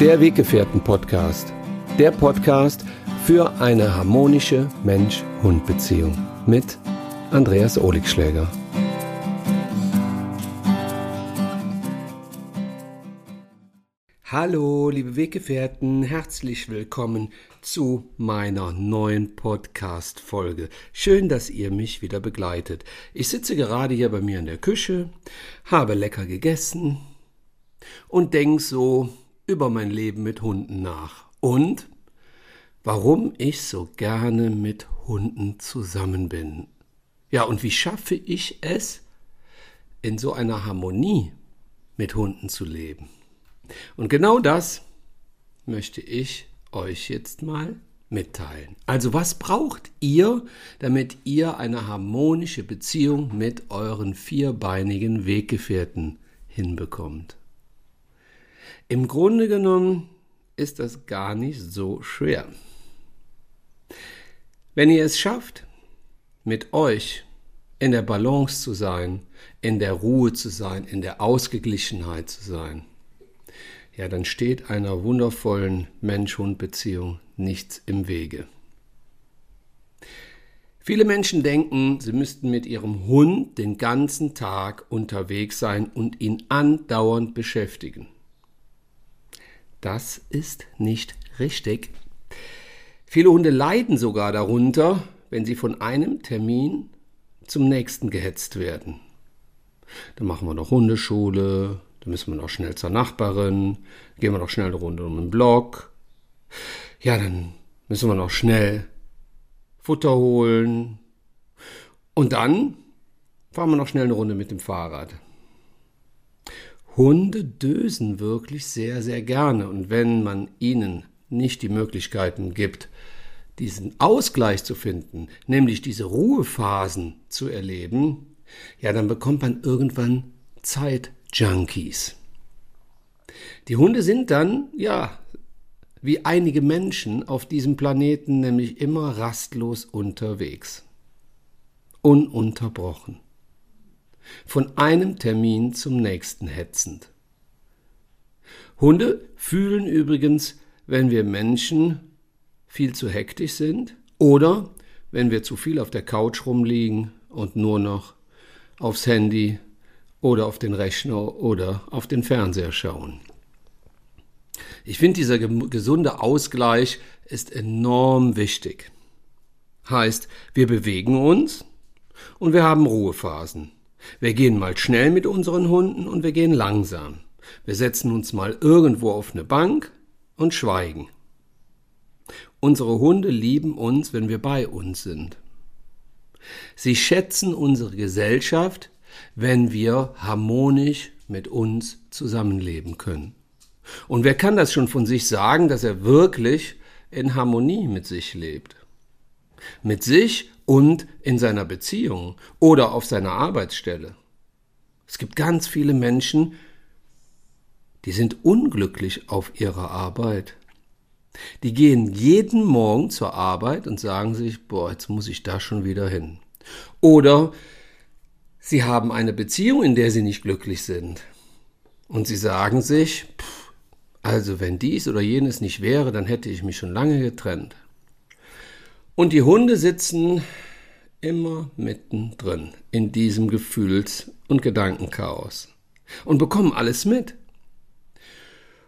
Der Weggefährten-Podcast. Der Podcast für eine harmonische Mensch-Hund-Beziehung mit Andreas Oligschläger. Hallo, liebe Weggefährten, herzlich willkommen zu meiner neuen Podcast-Folge. Schön, dass ihr mich wieder begleitet. Ich sitze gerade hier bei mir in der Küche, habe lecker gegessen und denke so über mein Leben mit Hunden nach. Und warum ich so gerne mit Hunden zusammen bin. Ja, und wie schaffe ich es, in so einer Harmonie mit Hunden zu leben? Und genau das möchte ich euch jetzt mal mitteilen. Also was braucht ihr, damit ihr eine harmonische Beziehung mit euren vierbeinigen Weggefährten hinbekommt? Im Grunde genommen ist das gar nicht so schwer. Wenn ihr es schafft, mit euch in der Balance zu sein, in der Ruhe zu sein, in der Ausgeglichenheit zu sein, ja, dann steht einer wundervollen Mensch-Hund-Beziehung nichts im Wege. Viele Menschen denken, sie müssten mit ihrem Hund den ganzen Tag unterwegs sein und ihn andauernd beschäftigen. Das ist nicht richtig. Viele Hunde leiden sogar darunter, wenn sie von einem Termin zum nächsten gehetzt werden. Dann machen wir noch Hundeschule, dann müssen wir noch schnell zur Nachbarin, gehen wir noch schnell eine Runde um den Block. Ja, dann müssen wir noch schnell Futter holen. Und dann fahren wir noch schnell eine Runde mit dem Fahrrad. Hunde dösen wirklich sehr, sehr gerne. Und wenn man ihnen nicht die Möglichkeiten gibt, diesen Ausgleich zu finden, nämlich diese Ruhephasen zu erleben, ja, dann bekommt man irgendwann Zeitjunkies. Die Hunde sind dann, ja, wie einige Menschen auf diesem Planeten, nämlich immer rastlos unterwegs. Ununterbrochen von einem Termin zum nächsten hetzend. Hunde fühlen übrigens, wenn wir Menschen viel zu hektisch sind oder wenn wir zu viel auf der Couch rumliegen und nur noch aufs Handy oder auf den Rechner oder auf den Fernseher schauen. Ich finde, dieser gesunde Ausgleich ist enorm wichtig. Heißt, wir bewegen uns und wir haben Ruhephasen. Wir gehen mal schnell mit unseren Hunden und wir gehen langsam. Wir setzen uns mal irgendwo auf eine Bank und schweigen. Unsere Hunde lieben uns, wenn wir bei uns sind. Sie schätzen unsere Gesellschaft, wenn wir harmonisch mit uns zusammenleben können. Und wer kann das schon von sich sagen, dass er wirklich in Harmonie mit sich lebt? Mit sich und in seiner Beziehung oder auf seiner Arbeitsstelle. Es gibt ganz viele Menschen, die sind unglücklich auf ihrer Arbeit. Die gehen jeden Morgen zur Arbeit und sagen sich, boah, jetzt muss ich da schon wieder hin. Oder sie haben eine Beziehung, in der sie nicht glücklich sind. Und sie sagen sich, pff, also wenn dies oder jenes nicht wäre, dann hätte ich mich schon lange getrennt. Und die Hunde sitzen immer mittendrin in diesem Gefühls- und Gedankenchaos und bekommen alles mit.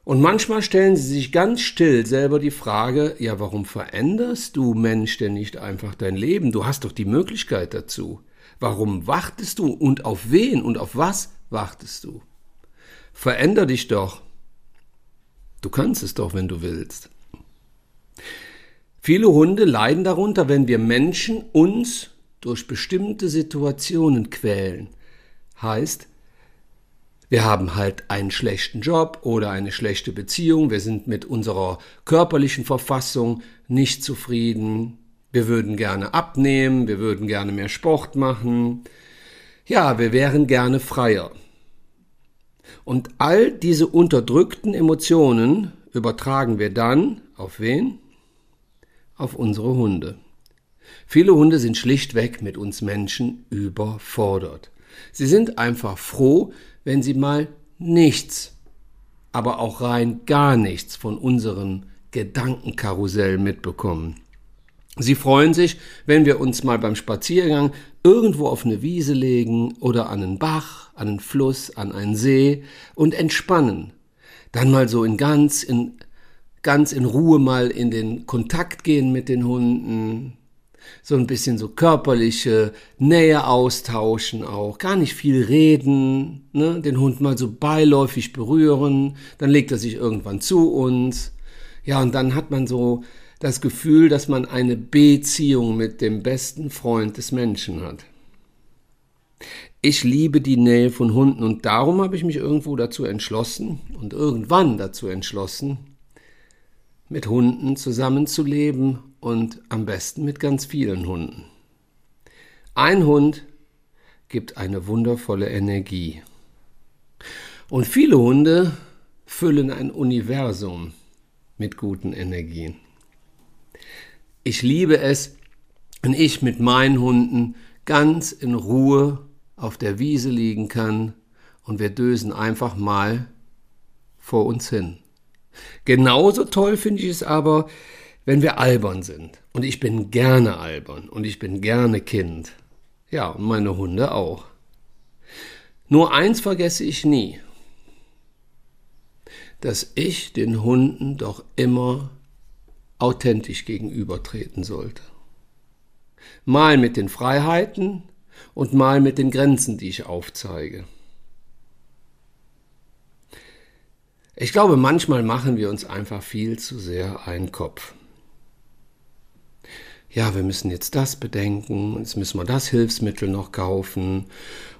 Und manchmal stellen sie sich ganz still selber die Frage, ja, warum veränderst du Mensch denn nicht einfach dein Leben? Du hast doch die Möglichkeit dazu. Warum wartest du und auf wen und auf was wartest du? Veränder dich doch. Du kannst es doch, wenn du willst. Viele Hunde leiden darunter, wenn wir Menschen uns durch bestimmte Situationen quälen. Heißt, wir haben halt einen schlechten Job oder eine schlechte Beziehung, wir sind mit unserer körperlichen Verfassung nicht zufrieden, wir würden gerne abnehmen, wir würden gerne mehr Sport machen, ja, wir wären gerne freier. Und all diese unterdrückten Emotionen übertragen wir dann auf wen? Auf unsere Hunde. Viele Hunde sind schlichtweg mit uns Menschen überfordert. Sie sind einfach froh, wenn sie mal nichts aber auch rein gar nichts von unserem Gedankenkarussell mitbekommen. Sie freuen sich, wenn wir uns mal beim Spaziergang irgendwo auf eine Wiese legen oder an einen Bach, an einen Fluss, an einen See und entspannen. Dann mal so in ganz in ganz in Ruhe mal in den Kontakt gehen mit den Hunden, so ein bisschen so körperliche Nähe austauschen auch, gar nicht viel reden, ne? den Hund mal so beiläufig berühren, dann legt er sich irgendwann zu uns. Ja, und dann hat man so das Gefühl, dass man eine Beziehung mit dem besten Freund des Menschen hat. Ich liebe die Nähe von Hunden und darum habe ich mich irgendwo dazu entschlossen und irgendwann dazu entschlossen, mit Hunden zusammenzuleben und am besten mit ganz vielen Hunden. Ein Hund gibt eine wundervolle Energie. Und viele Hunde füllen ein Universum mit guten Energien. Ich liebe es, wenn ich mit meinen Hunden ganz in Ruhe auf der Wiese liegen kann und wir dösen einfach mal vor uns hin. Genauso toll finde ich es aber, wenn wir albern sind. Und ich bin gerne albern und ich bin gerne Kind. Ja, und meine Hunde auch. Nur eins vergesse ich nie, dass ich den Hunden doch immer authentisch gegenübertreten sollte. Mal mit den Freiheiten und mal mit den Grenzen, die ich aufzeige. Ich glaube, manchmal machen wir uns einfach viel zu sehr einen Kopf. Ja, wir müssen jetzt das bedenken, jetzt müssen wir das Hilfsmittel noch kaufen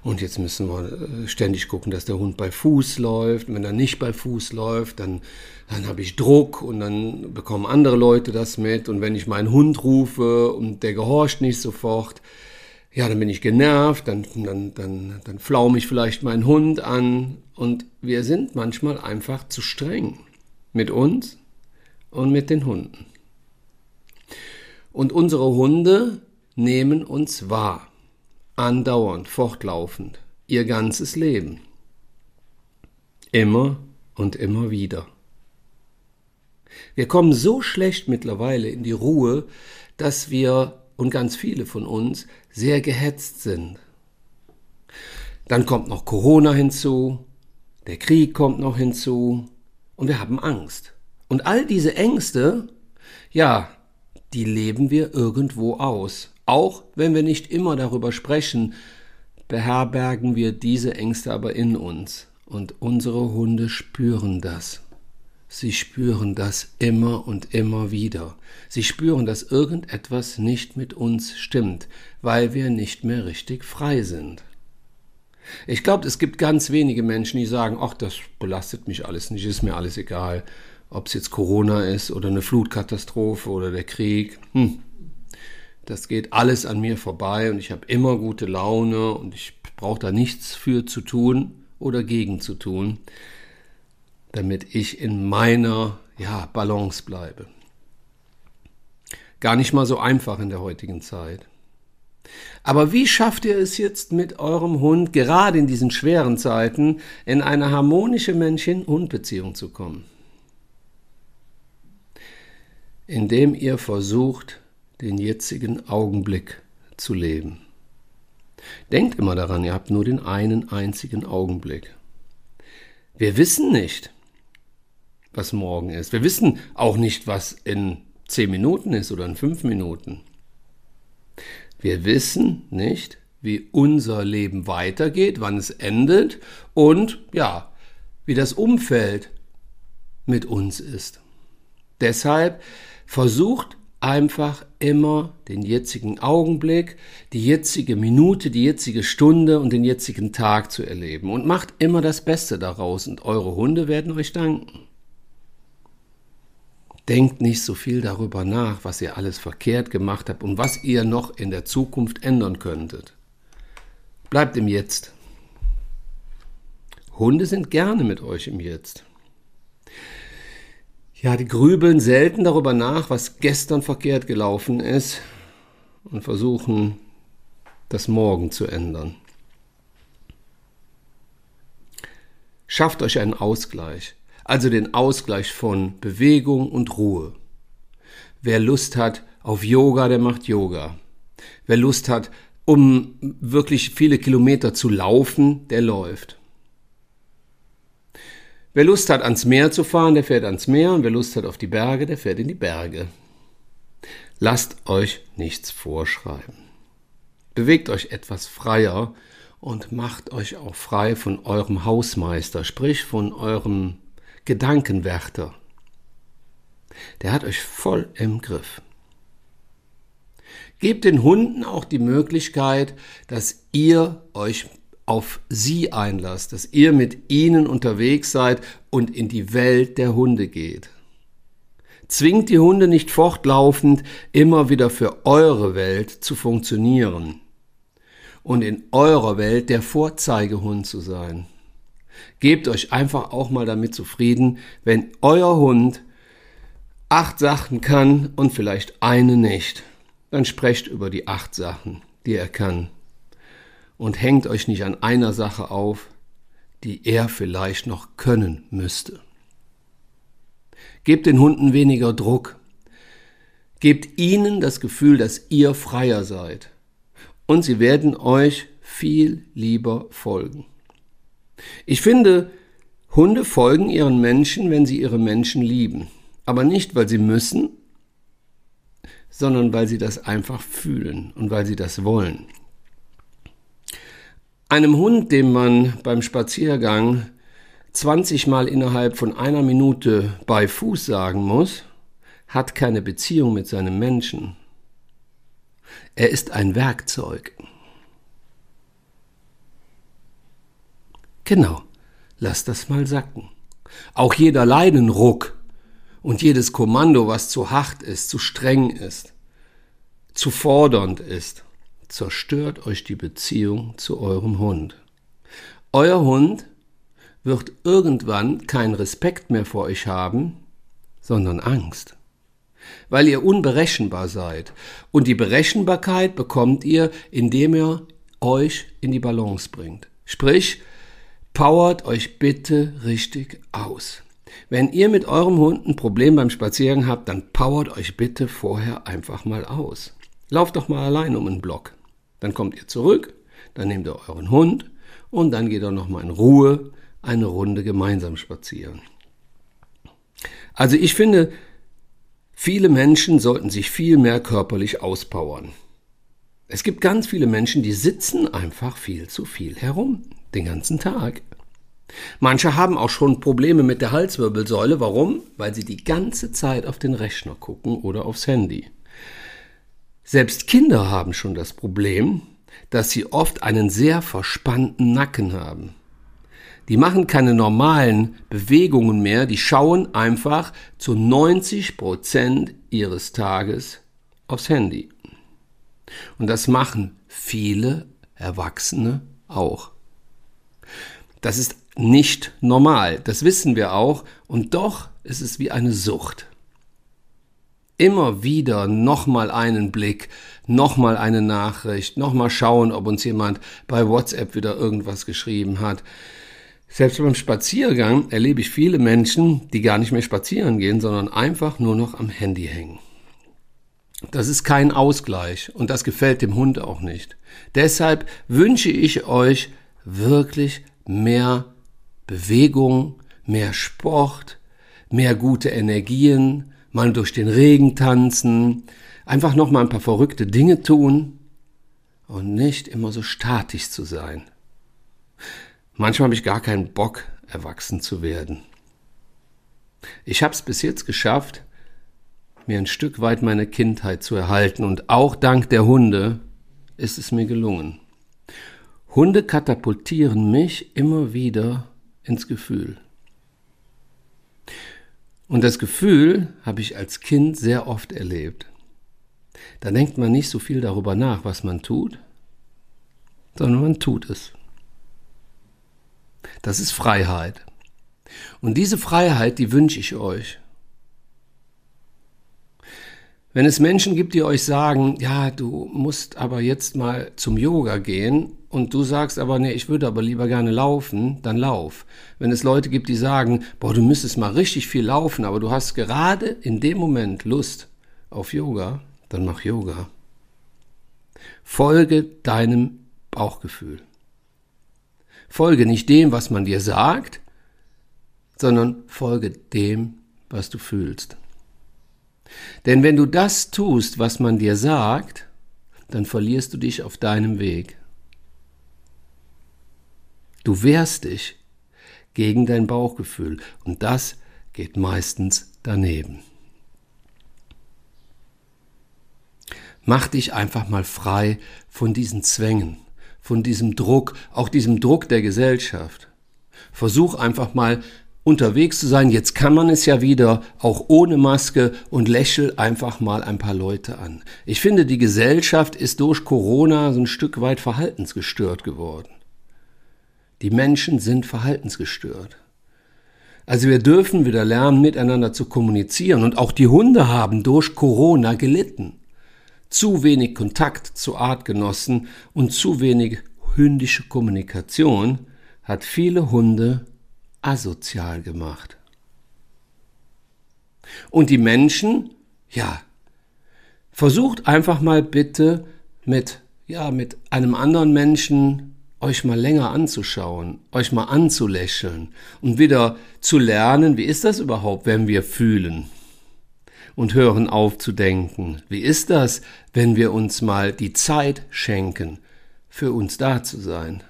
und jetzt müssen wir äh, ständig gucken, dass der Hund bei Fuß läuft. Und wenn er nicht bei Fuß läuft, dann, dann habe ich Druck und dann bekommen andere Leute das mit. Und wenn ich meinen Hund rufe und der gehorcht nicht sofort, ja, dann bin ich genervt, dann, dann, dann, dann flaume ich vielleicht meinen Hund an und wir sind manchmal einfach zu streng mit uns und mit den Hunden. Und unsere Hunde nehmen uns wahr, andauernd, fortlaufend, ihr ganzes Leben. Immer und immer wieder. Wir kommen so schlecht mittlerweile in die Ruhe, dass wir und ganz viele von uns sehr gehetzt sind. Dann kommt noch Corona hinzu, der Krieg kommt noch hinzu und wir haben Angst. Und all diese Ängste, ja, die leben wir irgendwo aus. Auch wenn wir nicht immer darüber sprechen, beherbergen wir diese Ängste aber in uns. Und unsere Hunde spüren das. Sie spüren das immer und immer wieder. Sie spüren, dass irgendetwas nicht mit uns stimmt, weil wir nicht mehr richtig frei sind. Ich glaube, es gibt ganz wenige Menschen, die sagen, ach, das belastet mich alles nicht, ist mir alles egal, ob es jetzt Corona ist oder eine Flutkatastrophe oder der Krieg. Hm. Das geht alles an mir vorbei und ich habe immer gute Laune und ich brauche da nichts für zu tun oder gegen zu tun damit ich in meiner ja, Balance bleibe. Gar nicht mal so einfach in der heutigen Zeit. Aber wie schafft ihr es jetzt mit eurem Hund, gerade in diesen schweren Zeiten, in eine harmonische Männchen-Hund-Beziehung zu kommen? Indem ihr versucht, den jetzigen Augenblick zu leben. Denkt immer daran, ihr habt nur den einen einzigen Augenblick. Wir wissen nicht, was morgen ist. Wir wissen auch nicht, was in zehn Minuten ist oder in fünf Minuten. Wir wissen nicht, wie unser Leben weitergeht, wann es endet und ja, wie das Umfeld mit uns ist. Deshalb versucht einfach immer den jetzigen Augenblick, die jetzige Minute, die jetzige Stunde und den jetzigen Tag zu erleben und macht immer das Beste daraus und eure Hunde werden euch danken. Denkt nicht so viel darüber nach, was ihr alles verkehrt gemacht habt und was ihr noch in der Zukunft ändern könntet. Bleibt im Jetzt. Hunde sind gerne mit euch im Jetzt. Ja, die grübeln selten darüber nach, was gestern verkehrt gelaufen ist und versuchen, das Morgen zu ändern. Schafft euch einen Ausgleich. Also den Ausgleich von Bewegung und Ruhe. Wer Lust hat auf Yoga, der macht Yoga. Wer Lust hat, um wirklich viele Kilometer zu laufen, der läuft. Wer Lust hat, ans Meer zu fahren, der fährt ans Meer und wer Lust hat auf die Berge, der fährt in die Berge. Lasst euch nichts vorschreiben. Bewegt euch etwas freier und macht euch auch frei von eurem Hausmeister, sprich von eurem Gedankenwärter. Der hat euch voll im Griff. Gebt den Hunden auch die Möglichkeit, dass ihr euch auf sie einlasst, dass ihr mit ihnen unterwegs seid und in die Welt der Hunde geht. Zwingt die Hunde nicht fortlaufend immer wieder für eure Welt zu funktionieren und in eurer Welt der Vorzeigehund zu sein. Gebt euch einfach auch mal damit zufrieden, wenn euer Hund acht Sachen kann und vielleicht eine nicht. Dann sprecht über die acht Sachen, die er kann und hängt euch nicht an einer Sache auf, die er vielleicht noch können müsste. Gebt den Hunden weniger Druck. Gebt ihnen das Gefühl, dass ihr freier seid. Und sie werden euch viel lieber folgen. Ich finde, Hunde folgen ihren Menschen, wenn sie ihre Menschen lieben. Aber nicht, weil sie müssen, sondern weil sie das einfach fühlen und weil sie das wollen. Einem Hund, dem man beim Spaziergang 20 Mal innerhalb von einer Minute bei Fuß sagen muss, hat keine Beziehung mit seinem Menschen. Er ist ein Werkzeug. Genau, lass das mal sacken. Auch jeder Leinenruck und jedes Kommando, was zu hart ist, zu streng ist, zu fordernd ist, zerstört euch die Beziehung zu eurem Hund. Euer Hund wird irgendwann keinen Respekt mehr vor euch haben, sondern Angst. Weil ihr unberechenbar seid. Und die Berechenbarkeit bekommt ihr, indem ihr euch in die Balance bringt. Sprich, powert euch bitte richtig aus. Wenn ihr mit eurem Hund ein Problem beim Spazieren habt, dann powert euch bitte vorher einfach mal aus. Lauft doch mal allein um einen Block. Dann kommt ihr zurück, dann nehmt ihr euren Hund und dann geht ihr nochmal in Ruhe eine Runde gemeinsam spazieren. Also ich finde, viele Menschen sollten sich viel mehr körperlich auspowern. Es gibt ganz viele Menschen, die sitzen einfach viel zu viel herum, den ganzen Tag. Manche haben auch schon Probleme mit der Halswirbelsäule. Warum? Weil sie die ganze Zeit auf den Rechner gucken oder aufs Handy. Selbst Kinder haben schon das Problem, dass sie oft einen sehr verspannten Nacken haben. Die machen keine normalen Bewegungen mehr, die schauen einfach zu 90 Prozent ihres Tages aufs Handy. Und das machen viele Erwachsene auch. Das ist nicht normal, das wissen wir auch, und doch ist es wie eine Sucht immer wieder nochmal einen Blick, nochmal eine Nachricht, nochmal schauen, ob uns jemand bei WhatsApp wieder irgendwas geschrieben hat. Selbst beim Spaziergang erlebe ich viele Menschen, die gar nicht mehr spazieren gehen, sondern einfach nur noch am Handy hängen. Das ist kein Ausgleich und das gefällt dem Hund auch nicht. Deshalb wünsche ich euch wirklich mehr Bewegung, mehr Sport, mehr gute Energien, mal durch den Regen tanzen, einfach noch mal ein paar verrückte Dinge tun und nicht immer so statisch zu sein. Manchmal habe ich gar keinen Bock, erwachsen zu werden. Ich habe es bis jetzt geschafft, mir ein Stück weit meine Kindheit zu erhalten und auch dank der Hunde ist es mir gelungen. Hunde katapultieren mich immer wieder ins Gefühl. Und das Gefühl habe ich als Kind sehr oft erlebt. Da denkt man nicht so viel darüber nach, was man tut, sondern man tut es. Das ist Freiheit. Und diese Freiheit, die wünsche ich euch. Wenn es Menschen gibt, die euch sagen, ja, du musst aber jetzt mal zum Yoga gehen und du sagst aber, nee, ich würde aber lieber gerne laufen, dann lauf. Wenn es Leute gibt, die sagen, boah, du müsstest mal richtig viel laufen, aber du hast gerade in dem Moment Lust auf Yoga, dann mach Yoga. Folge deinem Bauchgefühl. Folge nicht dem, was man dir sagt, sondern folge dem, was du fühlst. Denn wenn du das tust, was man dir sagt, dann verlierst du dich auf deinem Weg. Du wehrst dich gegen dein Bauchgefühl und das geht meistens daneben. Mach dich einfach mal frei von diesen Zwängen, von diesem Druck, auch diesem Druck der Gesellschaft. Versuch einfach mal unterwegs zu sein. Jetzt kann man es ja wieder, auch ohne Maske und lächel einfach mal ein paar Leute an. Ich finde, die Gesellschaft ist durch Corona so ein Stück weit verhaltensgestört geworden. Die Menschen sind verhaltensgestört. Also wir dürfen wieder lernen, miteinander zu kommunizieren. Und auch die Hunde haben durch Corona gelitten. Zu wenig Kontakt zu Artgenossen und zu wenig hündische Kommunikation hat viele Hunde asozial gemacht. Und die Menschen, ja, versucht einfach mal bitte mit, ja, mit einem anderen Menschen euch mal länger anzuschauen, euch mal anzulächeln und wieder zu lernen, wie ist das überhaupt, wenn wir fühlen und hören auf zu denken. Wie ist das, wenn wir uns mal die Zeit schenken, für uns da zu sein?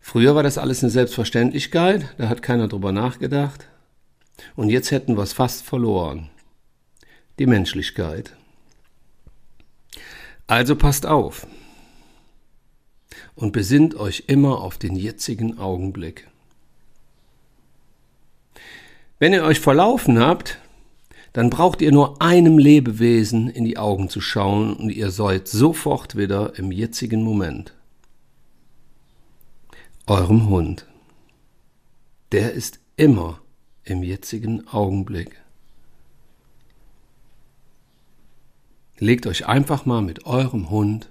Früher war das alles eine Selbstverständlichkeit, da hat keiner drüber nachgedacht. Und jetzt hätten wir es fast verloren. Die Menschlichkeit. Also passt auf und besinnt euch immer auf den jetzigen Augenblick. Wenn ihr euch verlaufen habt, dann braucht ihr nur einem Lebewesen in die Augen zu schauen und ihr seid sofort wieder im jetzigen Moment eurem Hund. Der ist immer im jetzigen Augenblick. Legt euch einfach mal mit eurem Hund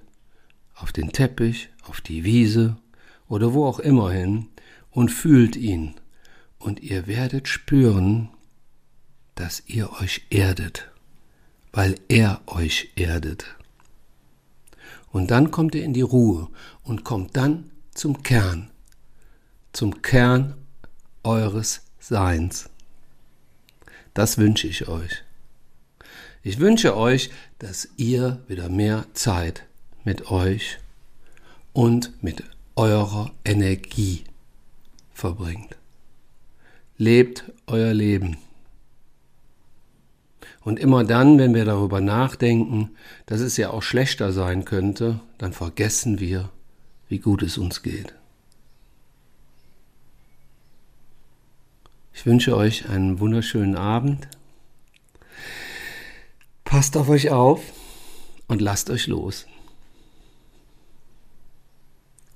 auf den Teppich, auf die Wiese oder wo auch immer hin und fühlt ihn. Und ihr werdet spüren, dass ihr euch erdet, weil er euch erdet. Und dann kommt ihr in die Ruhe und kommt dann zum Kern zum Kern eures Seins. Das wünsche ich euch. Ich wünsche euch, dass ihr wieder mehr Zeit mit euch und mit eurer Energie verbringt. Lebt euer Leben. Und immer dann, wenn wir darüber nachdenken, dass es ja auch schlechter sein könnte, dann vergessen wir, wie gut es uns geht. Ich wünsche euch einen wunderschönen Abend. Passt auf euch auf und lasst euch los.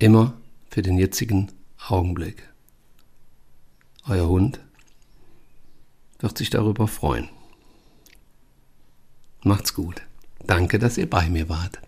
Immer für den jetzigen Augenblick. Euer Hund wird sich darüber freuen. Macht's gut. Danke, dass ihr bei mir wart.